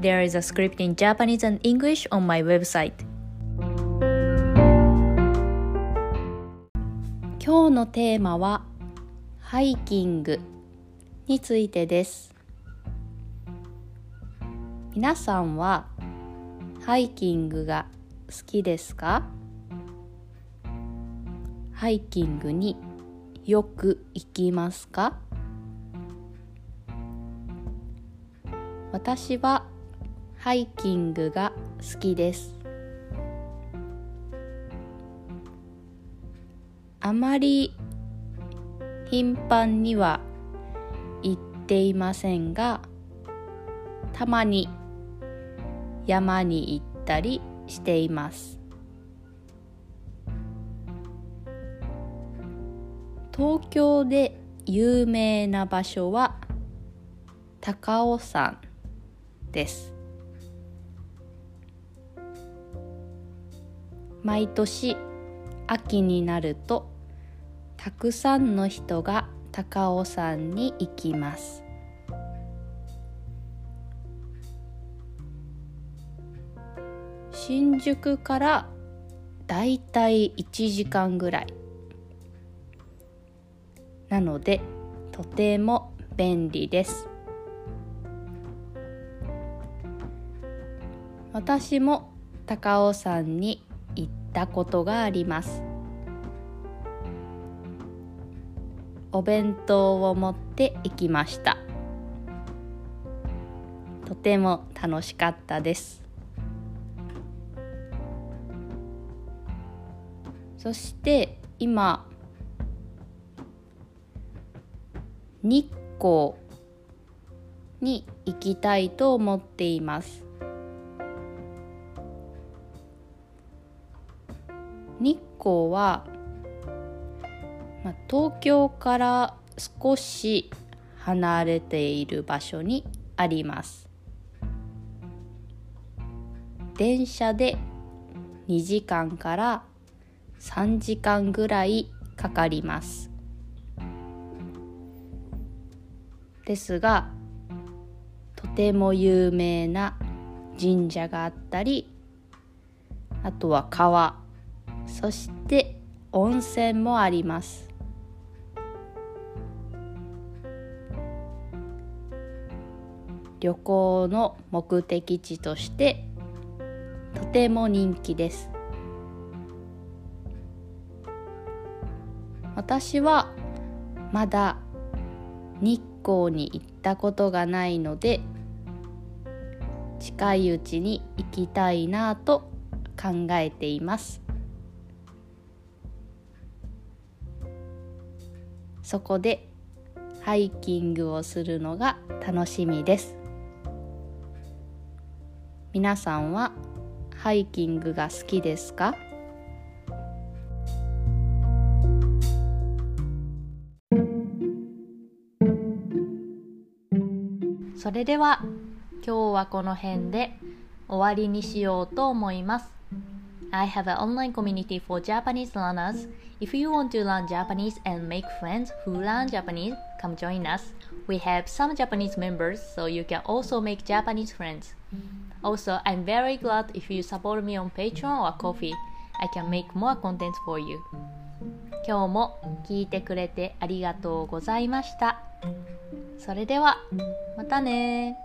There is a script in Japanese and English on my website. 今日のテーマはハイキングについてです。皆さんはハイキングが好きですか？ハイキングによく行きますか？私はハイキングが好きです。あまり頻繁には行っていませんがたまに山に行ったりしています。東京で有名な場所は高尾山です。毎年秋になるとたくさんの人が高尾山に行きます。新宿からだいたい1時間ぐらい。なのでとても便利です。私も高尾山にたことがあります。お弁当を持って行きました。とても楽しかったです。そして今日光に行きたいと思っています。日光は、まあ、東京から少し離れている場所にあります。電車で2時間から3時間ぐらいかかります。ですがとても有名な神社があったりあとは川。そして温泉もあります。旅行の目的地としてとても人気です。私はまだ日光に行ったことがないので近いうちに行きたいなと考えています。そこでハイキングをするのが楽しみです。皆さんはハイキングが好きですか？それでは今日はこの辺で終わりにしようと思います。I have an online community for Japanese learners If you want to learn Japanese and make friends who learn Japanese, come join us. We have some Japanese members, so you can also make Japanese friends. Also, I'm very glad if you support me on Patreon or Coffee. I can make more content for you. 今日も聞いてくれてありがとうございました。それでは、またね